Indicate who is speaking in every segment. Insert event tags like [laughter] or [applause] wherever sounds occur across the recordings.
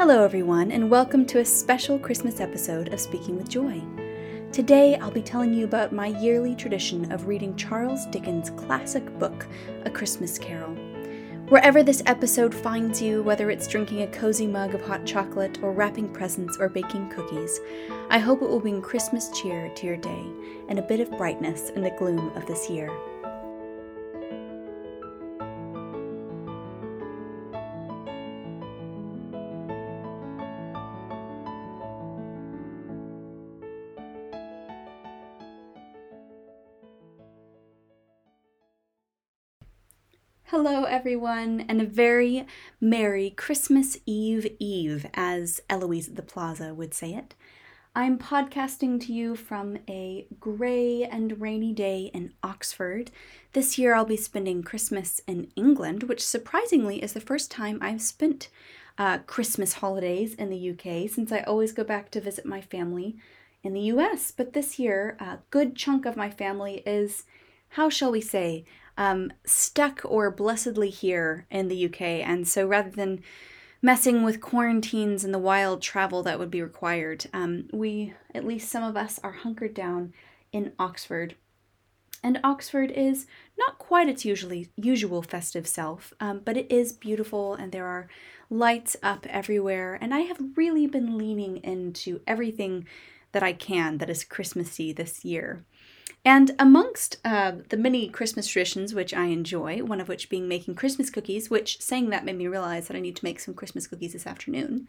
Speaker 1: Hello, everyone, and welcome to a special Christmas episode of Speaking with Joy. Today, I'll be telling you about my yearly tradition of reading Charles Dickens' classic book, A Christmas Carol. Wherever this episode finds you, whether it's drinking a cozy mug of hot chocolate or wrapping presents or baking cookies, I hope it will bring Christmas cheer to your day and a bit of brightness in the gloom of this year. Hello, everyone, and a very Merry Christmas Eve Eve, as Eloise at the Plaza would say it. I'm podcasting to you from a grey and rainy day in Oxford. This year I'll be spending Christmas in England, which surprisingly is the first time I've spent uh, Christmas holidays in the UK since I always go back to visit my family in the US. But this year, a good chunk of my family is, how shall we say, um, stuck or blessedly here in the UK. And so rather than messing with quarantines and the wild travel that would be required, um, we, at least some of us, are hunkered down in Oxford. And Oxford is not quite its usually usual festive self, um, but it is beautiful and there are lights up everywhere. And I have really been leaning into everything that I can that is Christmassy this year. And amongst uh, the many Christmas traditions which I enjoy, one of which being making Christmas cookies, which saying that made me realize that I need to make some Christmas cookies this afternoon,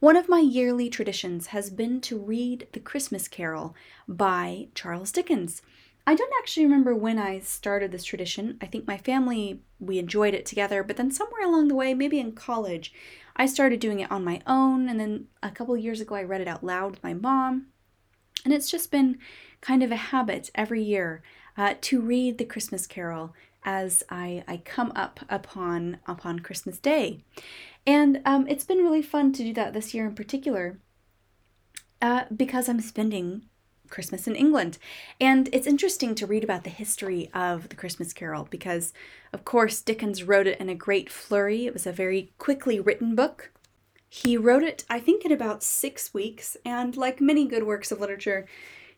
Speaker 1: one of my yearly traditions has been to read The Christmas Carol by Charles Dickens. I don't actually remember when I started this tradition. I think my family, we enjoyed it together, but then somewhere along the way, maybe in college, I started doing it on my own. And then a couple years ago, I read it out loud with my mom. And it's just been kind of a habit every year uh, to read the Christmas Carol as I, I come up upon upon Christmas Day, and um, it's been really fun to do that this year in particular, uh, because I'm spending Christmas in England. And it's interesting to read about the history of the Christmas Carol because, of course, Dickens wrote it in a great flurry. It was a very quickly written book. He wrote it, I think, in about six weeks, and like many good works of literature,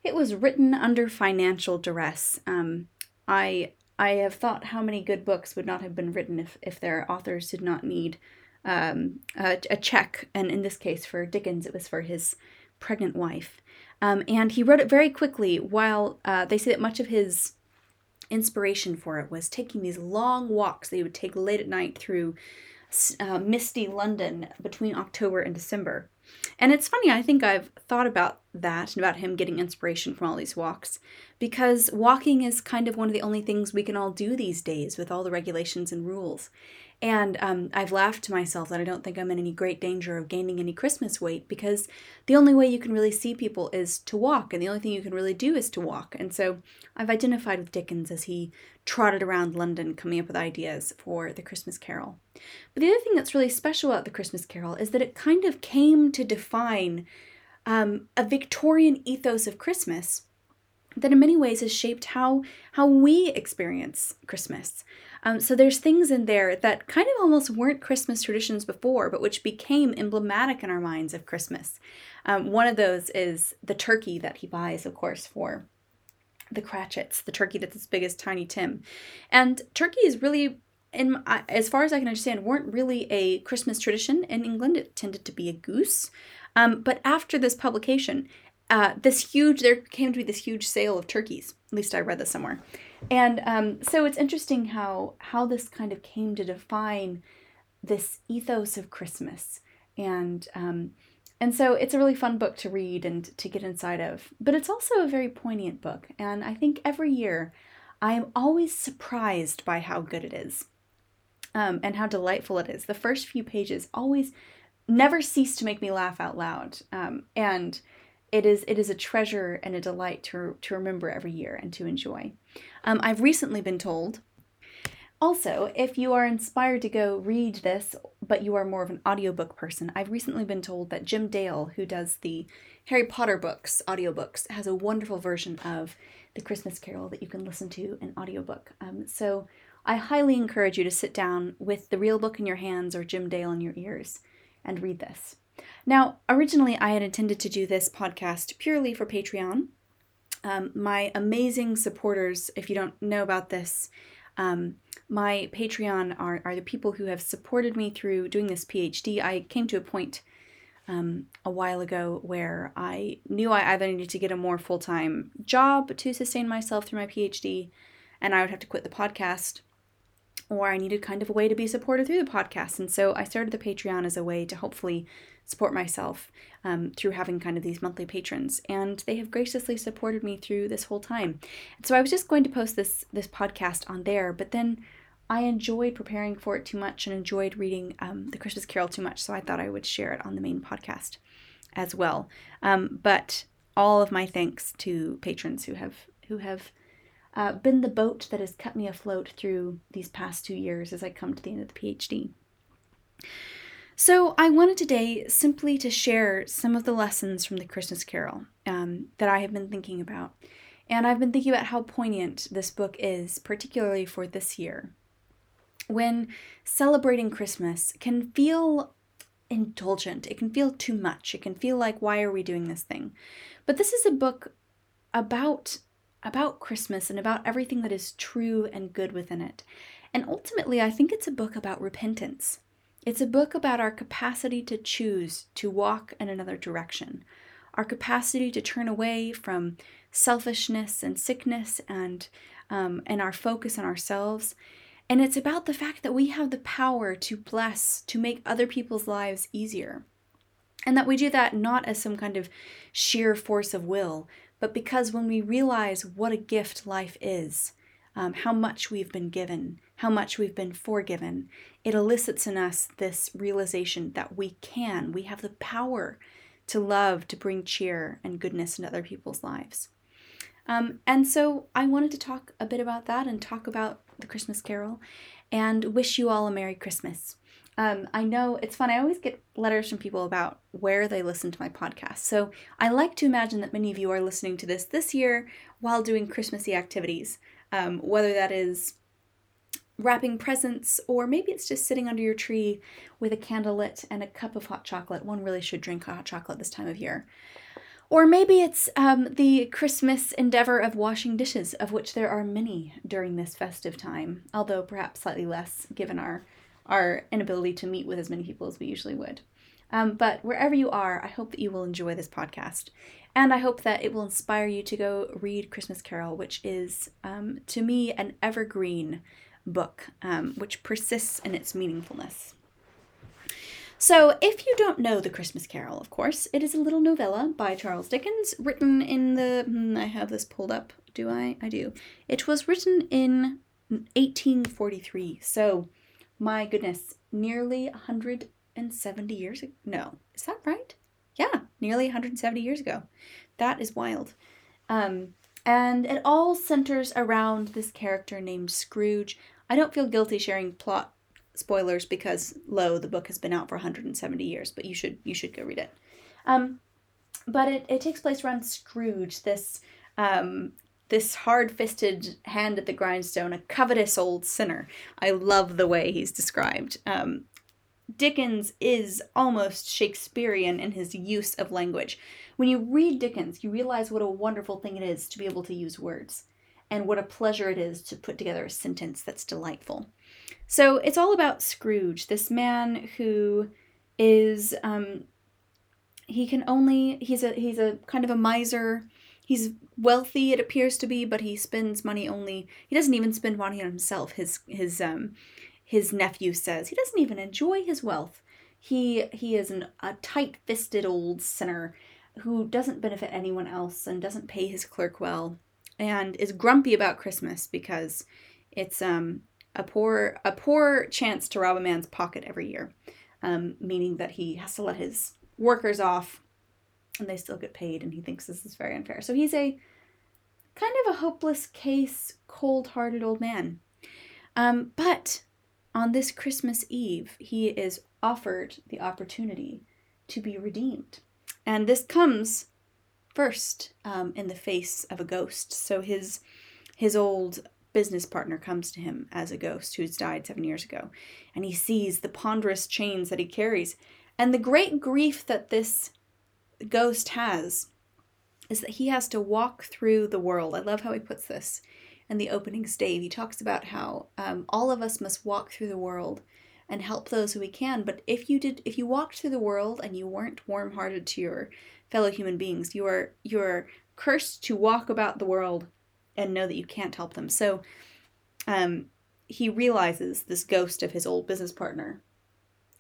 Speaker 1: it was written under financial duress. Um, I I have thought how many good books would not have been written if, if their authors did not need um, a, a, check. And in this case, for Dickens, it was for his pregnant wife. Um, and he wrote it very quickly, while uh, they say that much of his inspiration for it was taking these long walks that he would take late at night through uh, misty London between October and December. And it's funny, I think I've thought about that and about him getting inspiration from all these walks because walking is kind of one of the only things we can all do these days with all the regulations and rules. And um, I've laughed to myself that I don't think I'm in any great danger of gaining any Christmas weight because the only way you can really see people is to walk, and the only thing you can really do is to walk. And so I've identified with Dickens as he trotted around London coming up with ideas for the Christmas Carol. But the other thing that's really special about the Christmas Carol is that it kind of came to define um, a Victorian ethos of Christmas that in many ways has shaped how how we experience Christmas. Um, so there's things in there that kind of almost weren't Christmas traditions before, but which became emblematic in our minds of Christmas. Um, one of those is the turkey that he buys, of course, for the Cratchits, the turkey that's as big as Tiny Tim, and turkey is really. In, as far as I can understand, weren't really a Christmas tradition in England. It tended to be a goose. Um, but after this publication, uh, this huge there came to be this huge sale of turkeys. At least I read this somewhere, and um, so it's interesting how how this kind of came to define this ethos of Christmas, and um, and so it's a really fun book to read and to get inside of. But it's also a very poignant book, and I think every year I am always surprised by how good it is, um, and how delightful it is. The first few pages always never cease to make me laugh out loud, um, and it is it is a treasure and a delight to to remember every year and to enjoy. Um, I've recently been told. Also, if you are inspired to go read this, but you are more of an audiobook person, I've recently been told that Jim Dale, who does the Harry Potter books, audiobooks, has a wonderful version of The Christmas Carol that you can listen to in audiobook. Um, so I highly encourage you to sit down with the real book in your hands or Jim Dale in your ears and read this. Now, originally, I had intended to do this podcast purely for Patreon. Um, my amazing supporters, if you don't know about this, um, my Patreon are, are the people who have supported me through doing this PhD. I came to a point um, a while ago where I knew I either needed to get a more full time job to sustain myself through my PhD, and I would have to quit the podcast, or I needed kind of a way to be supported through the podcast. And so I started the Patreon as a way to hopefully support myself um, through having kind of these monthly patrons, and they have graciously supported me through this whole time. And so I was just going to post this this podcast on there, but then I enjoyed preparing for it too much and enjoyed reading um, the Christmas Carol too much, so I thought I would share it on the main podcast as well. Um, but all of my thanks to patrons who have who have uh, been the boat that has kept me afloat through these past two years as I come to the end of the PhD. So, I wanted today simply to share some of the lessons from the Christmas Carol um, that I have been thinking about. And I've been thinking about how poignant this book is, particularly for this year when celebrating Christmas can feel indulgent. It can feel too much. It can feel like why are we doing this thing? But this is a book about about Christmas and about everything that is true and good within it. And ultimately, I think it's a book about repentance. It's a book about our capacity to choose to walk in another direction, our capacity to turn away from selfishness and sickness and um, and our focus on ourselves and it's about the fact that we have the power to bless, to make other people's lives easier. And that we do that not as some kind of sheer force of will, but because when we realize what a gift life is, um, how much we've been given, how much we've been forgiven, it elicits in us this realization that we can, we have the power to love, to bring cheer and goodness into other people's lives. Um, and so I wanted to talk a bit about that and talk about the Christmas Carol and wish you all a Merry Christmas. Um, I know it's fun. I always get letters from people about where they listen to my podcast. So I like to imagine that many of you are listening to this this year while doing Christmassy activities, um, whether that is wrapping presents or maybe it's just sitting under your tree with a candle lit and a cup of hot chocolate. One really should drink hot chocolate this time of year. Or maybe it's um, the Christmas endeavor of washing dishes, of which there are many during this festive time, although perhaps slightly less given our, our inability to meet with as many people as we usually would. Um, but wherever you are, I hope that you will enjoy this podcast. And I hope that it will inspire you to go read Christmas Carol, which is, um, to me, an evergreen book, um, which persists in its meaningfulness. So, if you don't know The Christmas Carol, of course, it is a little novella by Charles Dickens, written in the. Hmm, I have this pulled up. Do I? I do. It was written in 1843. So, my goodness, nearly 170 years ago. No, is that right? Yeah, nearly 170 years ago. That is wild. Um, and it all centers around this character named Scrooge. I don't feel guilty sharing plot spoilers because lo the book has been out for 170 years but you should you should go read it um, but it, it takes place around scrooge this um, this hard-fisted hand at the grindstone a covetous old sinner. I love the way he's described. Um, dickens is almost shakespearean in his use of language. When you read dickens you realize what a wonderful thing it is to be able to use words and what a pleasure it is to put together a sentence that's delightful. So it's all about Scrooge, this man who is um, he can only he's a he's a kind of a miser. He's wealthy, it appears to be, but he spends money only. He doesn't even spend money on himself. His his um his nephew says he doesn't even enjoy his wealth. He he is an, a tight-fisted old sinner who doesn't benefit anyone else and doesn't pay his clerk well and is grumpy about Christmas because it's um a poor a poor chance to rob a man's pocket every year, um, meaning that he has to let his workers off, and they still get paid, and he thinks this is very unfair. So he's a kind of a hopeless case, cold-hearted old man. Um, but on this Christmas Eve, he is offered the opportunity to be redeemed, and this comes first um, in the face of a ghost. So his his old business partner comes to him as a ghost who's died seven years ago, and he sees the ponderous chains that he carries, And the great grief that this ghost has is that he has to walk through the world. I love how he puts this in the opening stave. He talks about how um, all of us must walk through the world and help those who we can. But if you did, if you walked through the world and you weren't warm-hearted to your fellow human beings, you are you are cursed to walk about the world and know that you can't help them. So, um, he realizes this ghost of his old business partner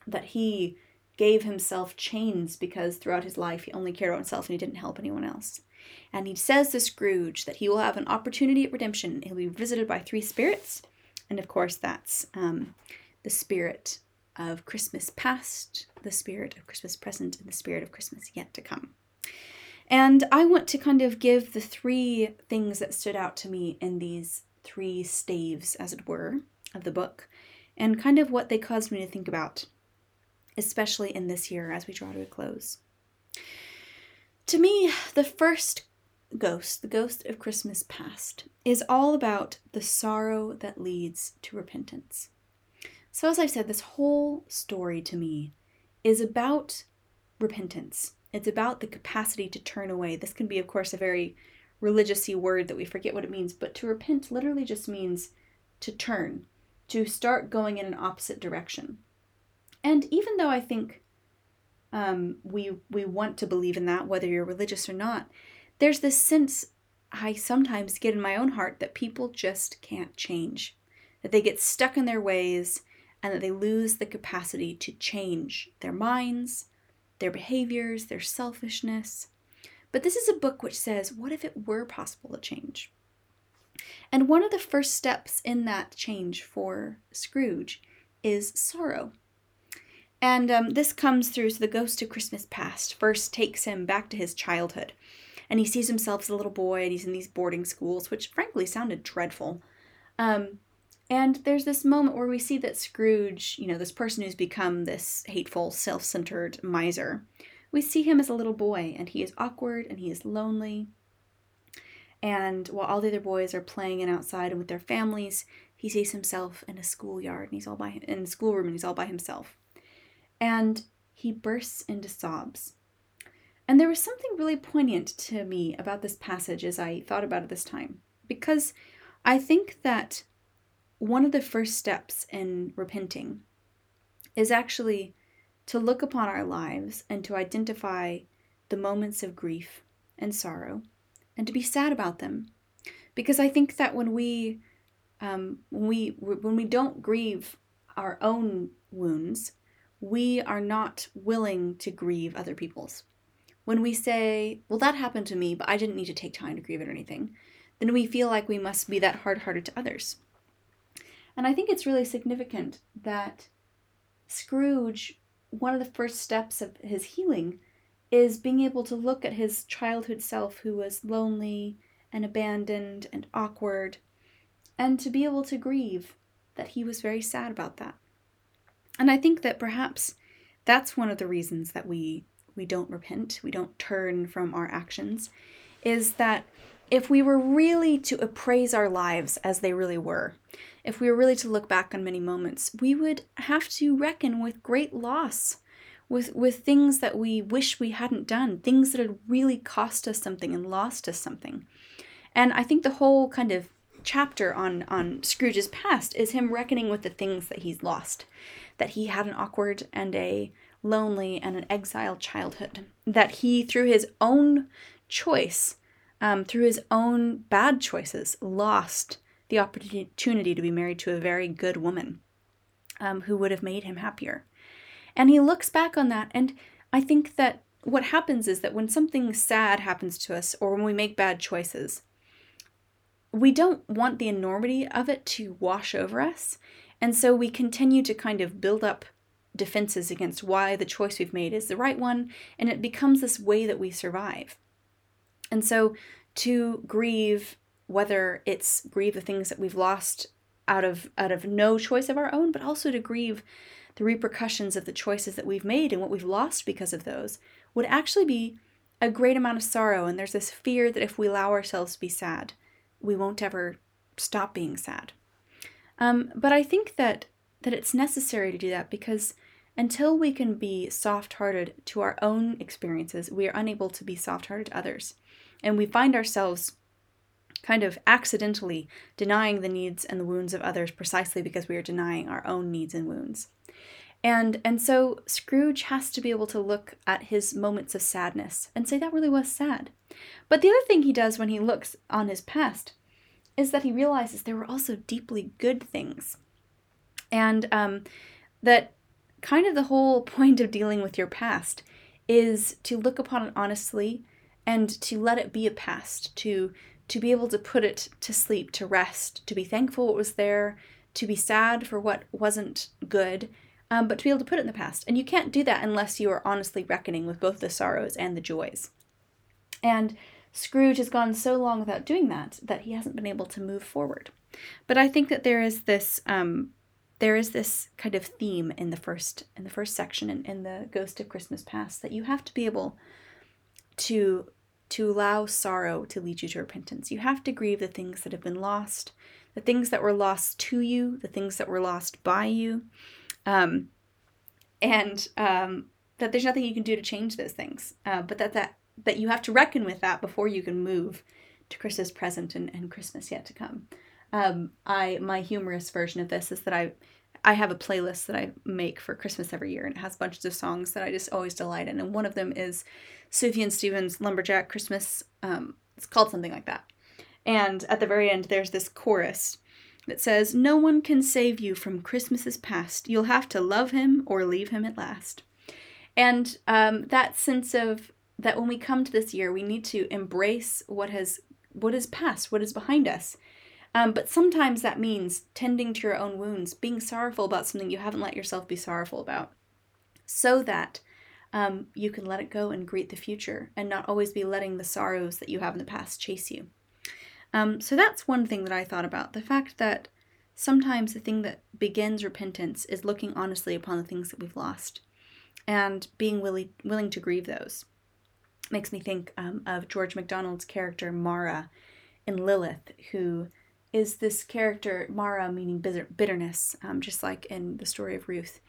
Speaker 1: that he gave himself chains because throughout his life he only cared about himself and he didn't help anyone else. And he says to Scrooge that he will have an opportunity at redemption. He'll be visited by three spirits. And of course, that's um, the spirit of Christmas past, the spirit of Christmas present, and the spirit of Christmas yet to come. And I want to kind of give the three things that stood out to me in these three staves, as it were, of the book, and kind of what they caused me to think about especially in this year as we draw to a close. To me, the first ghost, the ghost of Christmas past, is all about the sorrow that leads to repentance. So, as I've said, this whole story to me is about repentance. It's about the capacity to turn away. This can be, of course, a very religious word that we forget what it means, but to repent literally just means to turn, to start going in an opposite direction. And even though I think um, we we want to believe in that, whether you're religious or not, there's this sense I sometimes get in my own heart that people just can't change, that they get stuck in their ways, and that they lose the capacity to change their minds, their behaviors, their selfishness. But this is a book which says, what if it were possible to change? And one of the first steps in that change for Scrooge is sorrow. And um, this comes through so the ghost of Christmas past first takes him back to his childhood. And he sees himself as a little boy and he's in these boarding schools, which frankly sounded dreadful. Um, and there's this moment where we see that Scrooge, you know, this person who's become this hateful, self centered miser, we see him as a little boy and he is awkward and he is lonely. And while all the other boys are playing and outside and with their families, he sees himself in a schoolyard and he's all by in a schoolroom and he's all by himself and he bursts into sobs. And there was something really poignant to me about this passage as I thought about it this time, because I think that one of the first steps in repenting is actually to look upon our lives and to identify the moments of grief and sorrow and to be sad about them. Because I think that when we um, when we when we don't grieve our own wounds, we are not willing to grieve other people's. When we say, well, that happened to me, but I didn't need to take time to grieve it or anything, then we feel like we must be that hard hearted to others. And I think it's really significant that Scrooge, one of the first steps of his healing, is being able to look at his childhood self who was lonely and abandoned and awkward, and to be able to grieve that he was very sad about that. And I think that perhaps that's one of the reasons that we we don't repent, we don't turn from our actions, is that if we were really to appraise our lives as they really were, if we were really to look back on many moments, we would have to reckon with great loss, with, with things that we wish we hadn't done, things that had really cost us something and lost us something. And I think the whole kind of chapter on, on Scrooge's past is him reckoning with the things that he's lost that he had an awkward and a lonely and an exiled childhood, that he, through his own choice, um, through his own bad choices, lost the opportunity to be married to a very good woman um, who would have made him happier. And he looks back on that, and I think that what happens is that when something sad happens to us or when we make bad choices, we don't want the enormity of it to wash over us. And so we continue to kind of build up defenses against why the choice we've made is the right one, and it becomes this way that we survive. And so to grieve, whether it's grieve the things that we've lost out of out of no choice of our own, but also to grieve the repercussions of the choices that we've made and what we've lost because of those, would actually be a great amount of sorrow. And there's this fear that if we allow ourselves to be sad, we won't ever stop being sad. Um, but I think that that it's necessary to do that because until we can be soft hearted to our own experiences, we are unable to be soft hearted to others. And we find ourselves kind of accidentally denying the needs and the wounds of others precisely because we are denying our own needs and wounds. And and so Scrooge has to be able to look at his moments of sadness and say that really was sad. But the other thing he does when he looks on his past is that he realizes there were also deeply good things. And um, that kind of the whole [laughs] point of dealing with your past is to look upon it honestly and to let it be a past, to to be able to put it to sleep, to rest, to be thankful it was there, to be sad for what wasn't good, um, but to be able to put it in the past. And you can't do that unless you are honestly reckoning with both the sorrows and the joys. And Scrooge has gone so long without doing that that he hasn't been able to move forward. But I think that there is this um, there is this kind of theme in the first in the first section in, in the Ghost of Christmas Past that you have to be able to to allow sorrow to lead you to repentance. You have to grieve the things that have been lost, the things that were lost to you, the things that were lost by you, um, and um, that there's nothing you can do to change those things. Uh, but that that that you have to reckon with that before you can move to Christmas present and, and Christmas yet to come. Um, I my humorous version of this is that I I have a playlist that I make for Christmas every year, and it has bunches of songs that I just always delight in. And one of them is Sufjan Stevens' Lumberjack Christmas. Um, it's called something like that. And at the very end, there's this chorus that says, No one can save you from Christmas's past. You'll have to love him or leave him at last. And um, that sense of that when we come to this year, we need to embrace what has what is past, what is behind us. Um, but sometimes that means tending to your own wounds, being sorrowful about something you haven't let yourself be sorrowful about, so that um, you can let it go and greet the future and not always be letting the sorrows that you have in the past chase you. Um, so that's one thing that I thought about the fact that sometimes the thing that begins repentance is looking honestly upon the things that we've lost and being willing, willing to grieve those. Makes me think um, of George MacDonald's character Mara in Lilith, who is this character, Mara meaning bitterness, um, just like in the story of Ruth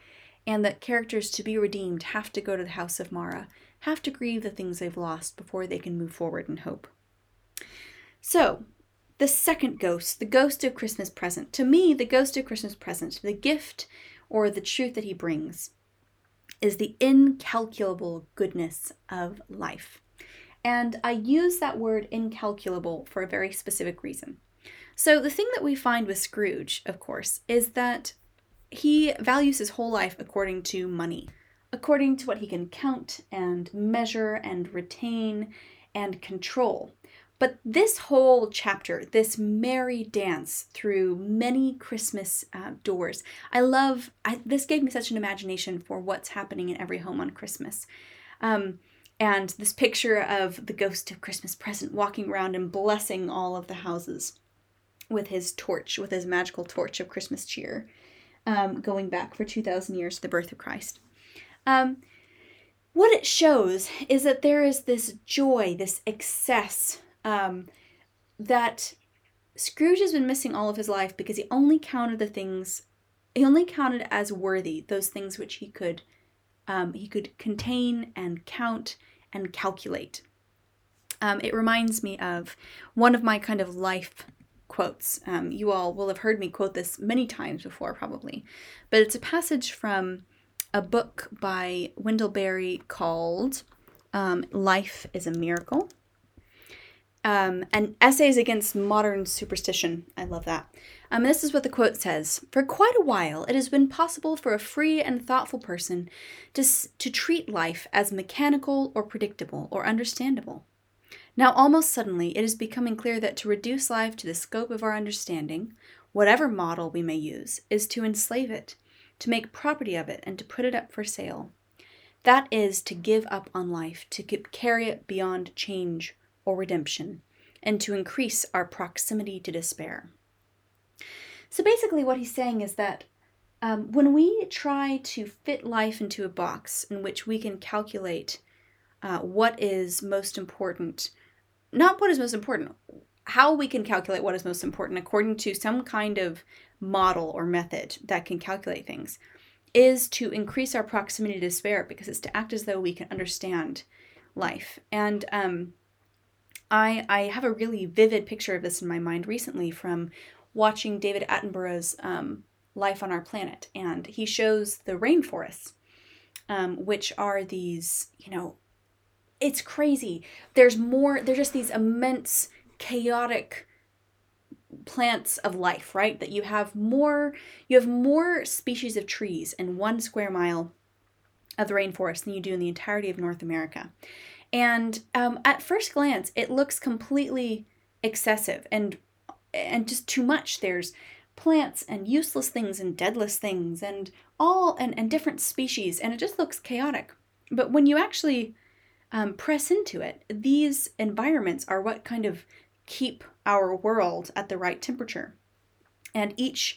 Speaker 1: and that characters to be redeemed have to go to the house of Mara, have to grieve the things they've lost before they can move forward in hope. So, the second ghost, the ghost of Christmas present. To me, the ghost of Christmas present, the gift or the truth that he brings, is the incalculable goodness of life. And I use that word incalculable for a very specific reason. So, the thing that we find with Scrooge, of course, is that he values his whole life according to money, according to what he can count and measure and retain and control. But this whole chapter, this merry dance through many Christmas uh, doors, I love. I, this gave me such an imagination for what's happening in every home on Christmas. Um, and this picture of the ghost of Christmas present walking around and blessing all of the houses with his torch, with his magical torch of Christmas cheer um, going back for 2,000 years to the birth of Christ. Um, what it shows is that there is this joy, this excess um, that Scrooge has been missing all of his life because he only counted the things, he only counted as worthy those things which he could, um, he could contain and count and calculate. Um, it reminds me of one of my kind of life quotes. Um, you all will have heard me quote this many times before, probably, but it's a passage from a book by Wendell Berry called um, Life is a Miracle. Um, and essays against modern superstition. I love that. Um, this is what the quote says For quite a while, it has been possible for a free and thoughtful person to, to treat life as mechanical or predictable or understandable. Now, almost suddenly, it is becoming clear that to reduce life to the scope of our understanding, whatever model we may use, is to enslave it, to make property of it, and to put it up for sale. That is to give up on life, to carry it beyond change or redemption, and to increase our proximity to despair. So basically, what he's saying is that um, when we try to fit life into a box in which we can calculate uh, what is most important not what is most important, how we can calculate what is most important according to some kind of model or method that can calculate things. is to increase our proximity to despair because it's to act as though we can understand life. And um, I I have a really vivid picture of this in my mind recently from watching David Attenborough's um, Life on Our Planet, and he shows the rainforests, um, which are these you know, it's crazy. There's more. There's just these immense chaotic plants of life, right? That you have more you have more species of trees in one square mile of the rainforest than you do in the entirety of North America. And um, at first glance, it looks completely excessive and and just too much. There's plants and useless things and deadless things and all and, and different species, and it just looks chaotic. But when you actually um, press into it, these environments are what kind of keep our world at the right temperature. And each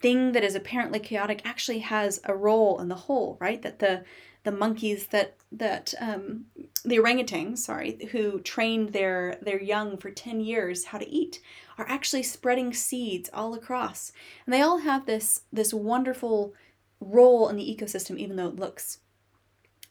Speaker 1: thing that is apparently chaotic actually has a role in the whole, right? That the the monkeys that that um, the orangutans, sorry, who trained their their young for ten years how to eat, are actually spreading seeds all across, and they all have this this wonderful role in the ecosystem, even though it looks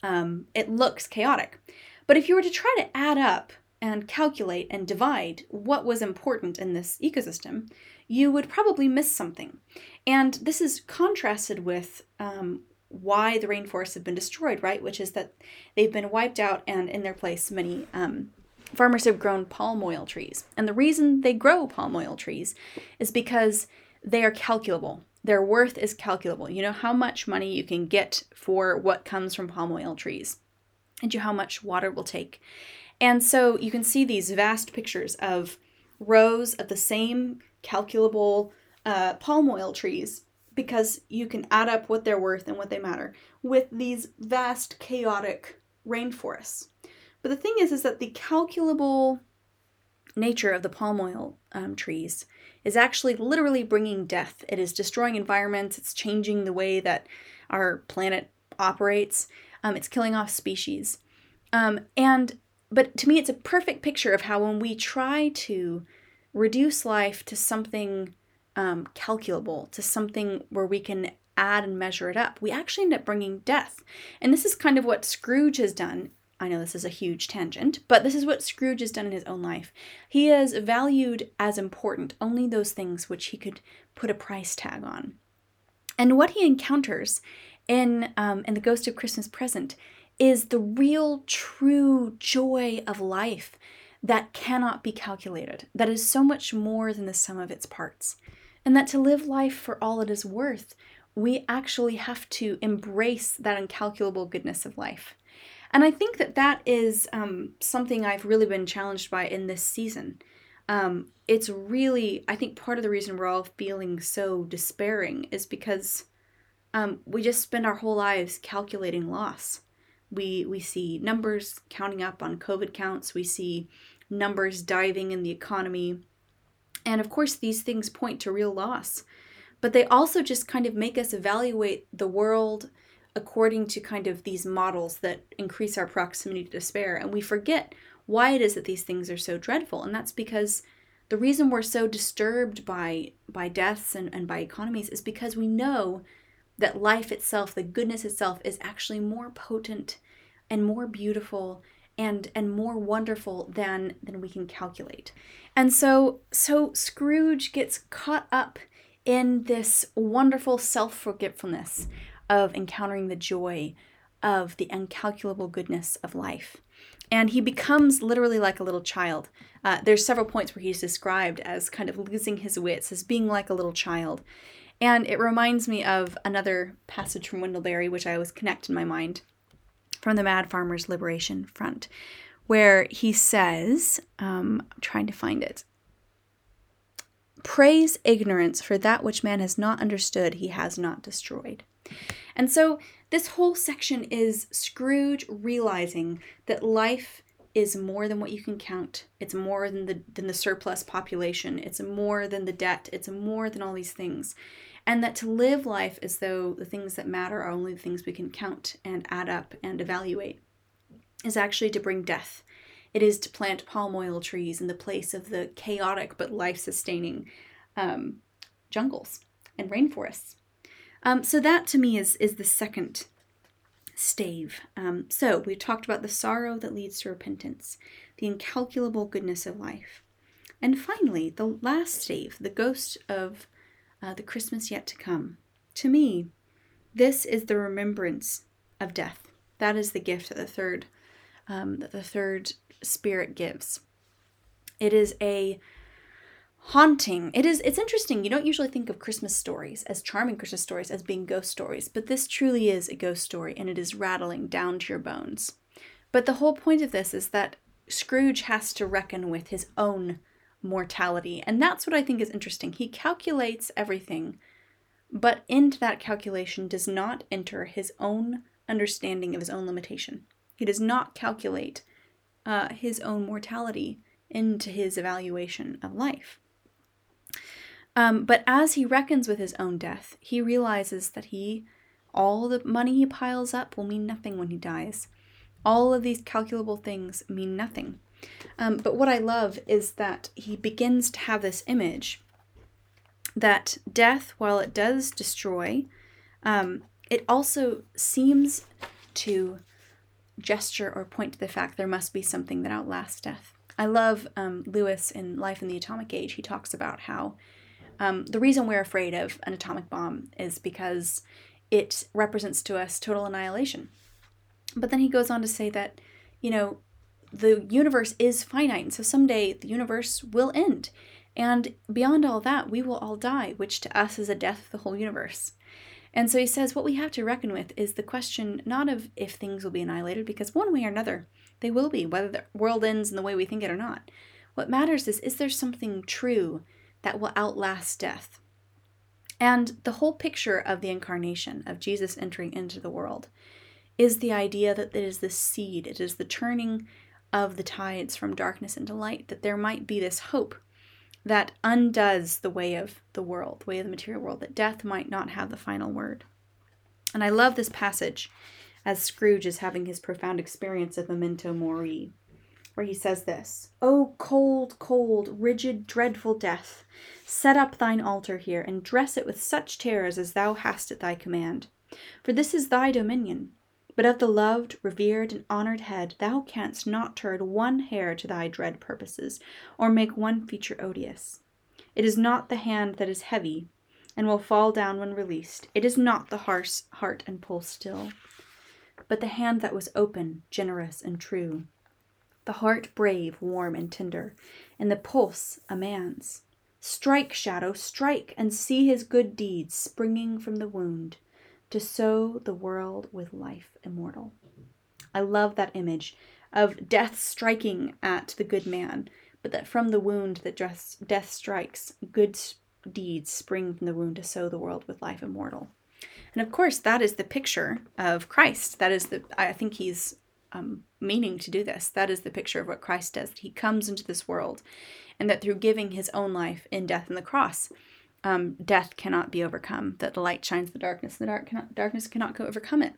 Speaker 1: um, it looks chaotic. But if you were to try to add up and calculate and divide what was important in this ecosystem, you would probably miss something. And this is contrasted with um, why the rainforests have been destroyed, right? Which is that they've been wiped out, and in their place, many um, farmers have grown palm oil trees. And the reason they grow palm oil trees is because they are calculable. Their worth is calculable. You know how much money you can get for what comes from palm oil trees, and you how much water will take. And so you can see these vast pictures of rows of the same calculable uh, palm oil trees because you can add up what they're worth and what they matter with these vast chaotic rainforests. But the thing is, is that the calculable nature of the palm oil um, trees is actually literally bringing death. It is destroying environments. It's changing the way that our planet operates. Um, it's killing off species. Um, and but to me, it's a perfect picture of how when we try to reduce life to something um, calculable, to something where we can add and measure it up, we actually end up bringing death. And this is kind of what Scrooge has done. I know this is a huge tangent, but this is what Scrooge has done in his own life. He has valued as important only those things which he could put a price tag on. And what he encounters in um, in the Ghost of Christmas Present is the real, true joy of life that cannot be calculated, that is so much more than the sum of its parts. And that to live life for all it is worth, we actually have to embrace that incalculable goodness of life. And I think that that is um, something I've really been challenged by in this season. Um, it's really, I think part of the reason we're all feeling so despairing is because um, we just spend our whole lives calculating loss. We we see numbers counting up on COVID counts. We see numbers diving in the economy. And of course, these things point to real loss. But they also just kind of make us evaluate the world according to kind of these models that increase our proximity to despair. And we forget why it is that these things are so dreadful. And that's because the reason we're so disturbed by by deaths and, and by economies is because we know that life itself, the goodness itself, is actually more potent and more beautiful and and more wonderful than than we can calculate. And so so Scrooge gets caught up in this wonderful self-forgetfulness of encountering the joy of the incalculable goodness of life. And he becomes literally like a little child. Uh, there's several points where he's described as kind of losing his wits, as being like a little child. And it reminds me of another passage from Wendell Berry, which I always connect in my mind, from the Mad Farmers Liberation Front, where he says, um, I'm trying to find it. Praise ignorance for that which man has not understood, he has not destroyed. And so this whole section is Scrooge realizing that life is more than what you can count. It's more than the than the surplus population. It's more than the debt. It's more than all these things and that to live life as though the things that matter are only the things we can count and add up and evaluate is actually to bring death. It is to plant palm oil trees in the place of the chaotic but life sustaining um, jungles and rainforests. Um, so that to me is is the second stave. Um, so we've talked about the sorrow that leads to repentance, the incalculable goodness of life, and finally the last stave, the ghost of uh, the Christmas yet to come. To me, this is the remembrance of death. That is the gift that the third um, that the third spirit gives. It is a haunting. It is it's interesting. You don't usually think of Christmas stories as charming Christmas stories as being ghost stories, but this truly is a ghost story and it is rattling down to your bones. But the whole point of this is that Scrooge has to reckon with his own mortality, and that's what I think is interesting. He calculates everything, but into that calculation does not enter his own understanding of his own limitation. He does not calculate uh, his own mortality into his evaluation of life. Um, but as he reckons with his own death, he realizes that he, all the money he piles up will mean nothing when he dies. All of these calculable things mean nothing. Um, but what I love is that he begins to have this image that death, while it does destroy, um, it also seems to gesture or point to the fact there must be something that outlasts death. I love um, Lewis in Life in the Atomic Age. He talks about how um, the reason we're afraid of an atomic bomb is because it represents to us total annihilation. But then he goes on to say that, you know, the universe is finite, and so someday the universe will end. And beyond all that, we will all die, which to us is a death of the whole universe. And so he says what we have to reckon with is the question not of if things will be annihilated, because one way or another, they will be, whether the world ends in the way we think it or not. What matters is is there something true that will outlast death? And the whole picture of the incarnation, of Jesus entering into the world, is the idea that it is the seed, it is the turning of the tides from darkness into light, that there might be this hope that undoes the way of the world, the way of the material world, that death might not have the final word. And I love this passage as Scrooge is having his profound experience of memento mori, where he says this O cold, cold, rigid, dreadful death, set up thine altar here, and dress it with such terrors as thou hast at thy command. For this is thy dominion, but of the loved, revered, and honored head thou canst not turn one hair to thy dread purposes, or make one feature odious. It is not the hand that is heavy, and will fall down when released. It is not the harsh heart and pulse still, but the hand that was open, generous, and true. The heart brave, warm, and tender, and the pulse a man's. Strike, shadow, strike, and see his good deeds springing from the wound to sow the world with life immortal. I love that image of death striking at the good man, but that from the wound that death strikes, good deeds spring from the wound to sow the world with life immortal. And of course, that is the picture of Christ. That is the, I think he's um, meaning to do this. That is the picture of what Christ does. He comes into this world, and that through giving his own life in death on the cross, um, death cannot be overcome, that the light shines the darkness, and the dark cannot, darkness cannot overcome it.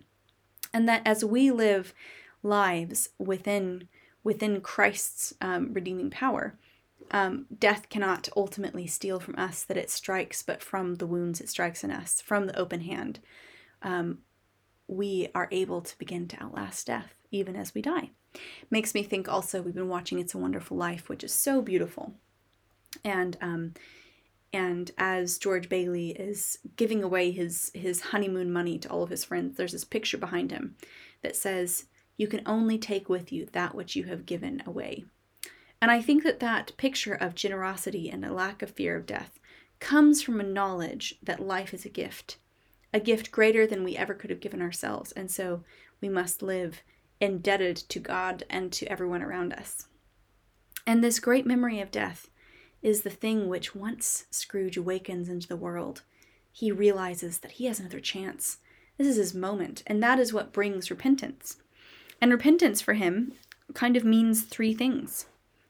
Speaker 1: And that as we live lives within within Christ's um, redeeming power, um, death cannot ultimately steal from us that it strikes, but from the wounds it strikes in us, from the open hand, um, we are able to begin to outlast death even as we die. Makes me think also, we've been watching It's a Wonderful Life, which is so beautiful. And um, and as George Bailey is giving away his his honeymoon money to all of his friends, there's this picture behind him that says, "You can only take with you that which you have given away." And I think that that picture of generosity and a lack of fear of death comes from a knowledge that life is a gift, a gift greater than we ever could have given ourselves, and so we must live indebted to God and to everyone around us. And this great memory of death is the thing which, once Scrooge awakens into the world, he realizes that he has another chance. This is his moment, and that is what brings repentance. And repentance for him kind of means three things.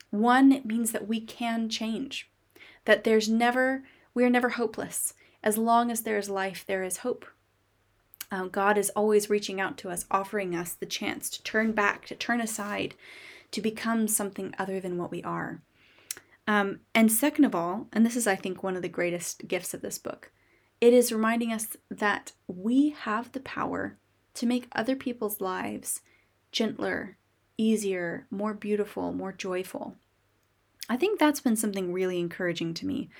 Speaker 1: One, it means that we can change, that there's never, we are never hopeless. As long as there is life, there is hope. Uh, God is always reaching out to us, offering us the chance to turn back, to turn aside, to become something other than what we are. Um, and second of all, and this is, I think, one of the greatest gifts of this book, it is reminding us that we have the power to make other people's lives gentler, easier, more beautiful, more joyful. I think that's been something really encouraging to me.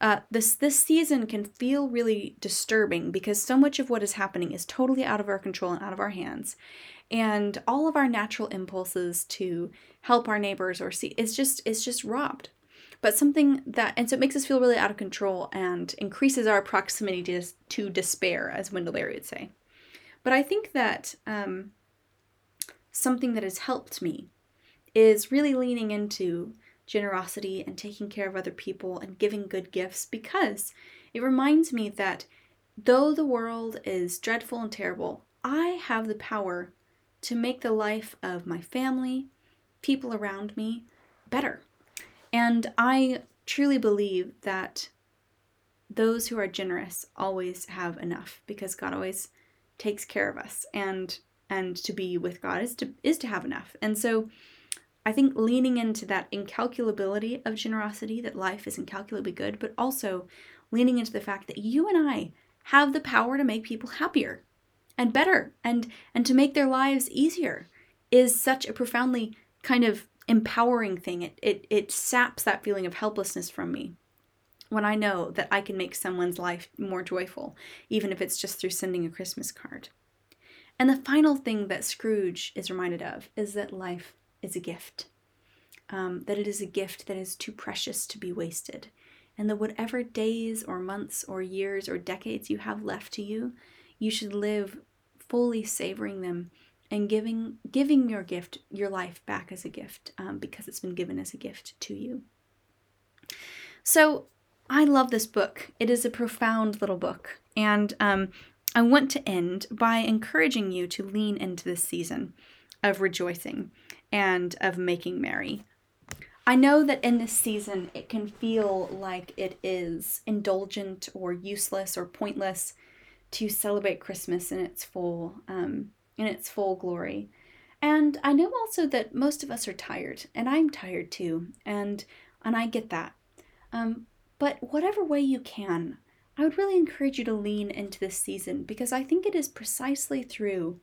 Speaker 1: Uh, this this season can feel really disturbing because so much of what is happening is totally out of our control and out of our hands, and all of our natural impulses to help our neighbors or see is just is just robbed. But something that and so it makes us feel really out of control and increases our proximity to, to despair, as Wendell Berry would say. But I think that um, something that has helped me is really leaning into generosity and taking care of other people and giving good gifts because it reminds me that though the world is dreadful and terrible, I have the power to make the life of my family, people around me, better. And I truly believe that those who are generous always have enough because God always takes care of us and and to be with God is to is to have enough. And so I think leaning into that incalculability of generosity, that life is incalculably good, but also leaning into the fact that you and I have the power to make people happier and better and and to make their lives easier is such a profoundly kind of empowering thing. It it it saps that feeling of helplessness from me when I know that I can make someone's life more joyful, even if it's just through sending a Christmas card. And the final thing that Scrooge is reminded of is that life is a gift, um, that it is a gift that is too precious to be wasted, and that whatever days or months or years or decades you have left to you, you should live fully savoring them and giving giving your gift your life back as a gift um, because it's been given as a gift to you so i love this book it is a profound little book and um, i want to end by encouraging you to lean into this season of rejoicing and of making merry. I know that in this season it can feel like it is indulgent or useless or pointless to celebrate Christmas in its full um, in its full glory. And I know also that most of us are tired, and I'm tired too, and and I get that. Um, but whatever way you can, I would really encourage you to lean into this season because I think it is precisely through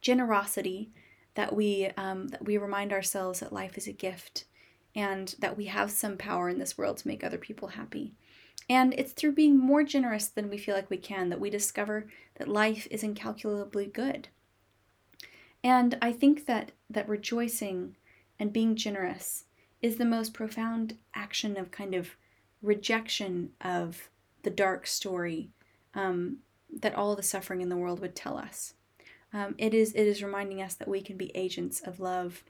Speaker 1: generosity that we um, that we remind ourselves that life is a gift and that we have some power in this world to make other people happy. And it's through being more generous than we feel like we can that we discover that life is incalculably good. And I think that that rejoicing and being generous is the most profound action of kind of rejection of the dark story um, that all the suffering in the world would tell us. Um, it is it is reminding us that we can be agents of love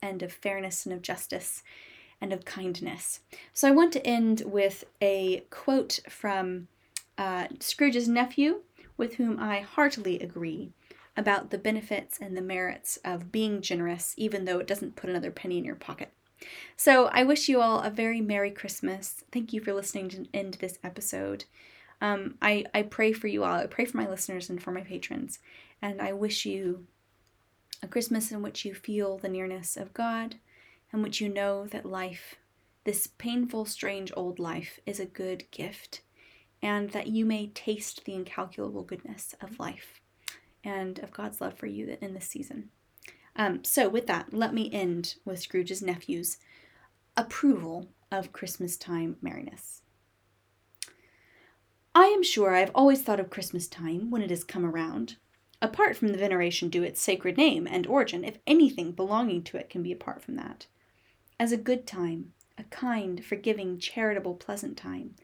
Speaker 1: and of fairness and of justice and of kindness. So I want to end with a quote from uh, Scrooge's nephew, with whom I heartily agree about the benefits and the merits of being generous, even though it doesn't put another penny in your pocket. So I wish you all a very Merry Christmas. Thank you for listening to, end this episode. Um, I, I pray for you all. I pray for my listeners and for my patrons. And I wish you a Christmas in which you feel the nearness of God, in which you know that life, this painful, strange old life, is a good gift, and that you may taste the incalculable goodness of life and of God's love for you in this season. Um, so, with that, let me end with Scrooge's nephew's approval of Christmas time merriness. I am sure I have always thought of Christmas time when it has come around apart from the veneration due its sacred name and origin, if anything belonging to it can be apart from that. As a good time, a kind, forgiving, charitable, pleasant time,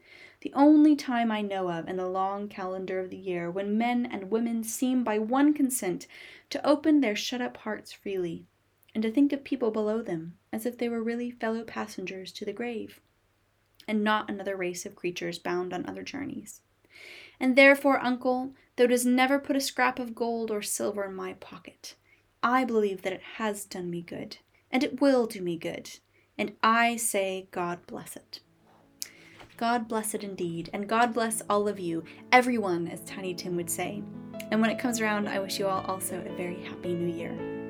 Speaker 1: the only time I know of in the long calendar of the year when men and women seem by one consent to open their shut up hearts freely, and to think of people below them as if they were really fellow passengers to the grave, and not another race of creatures bound on other journeys. And therefore, uncle, though it has never put a scrap of gold or silver in my pocket, I believe that it has done me good, and it will do me good, and I say, God bless it. God bless it indeed, and God bless all of you, everyone, as Tiny Tim would say. And when it comes around, I wish you all also a very happy new year.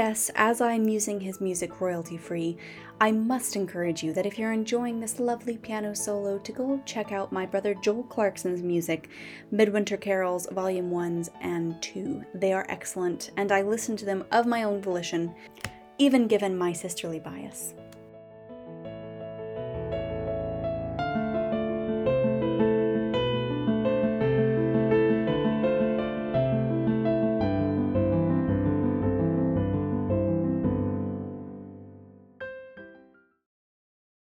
Speaker 1: P.S. As I'm using his music royalty free, I must encourage you that if you're enjoying this lovely piano solo, to go check out my brother Joel Clarkson's music, Midwinter Carols Volume 1s and 2. They are excellent, and I listen to them of my own volition, even given my sisterly bias.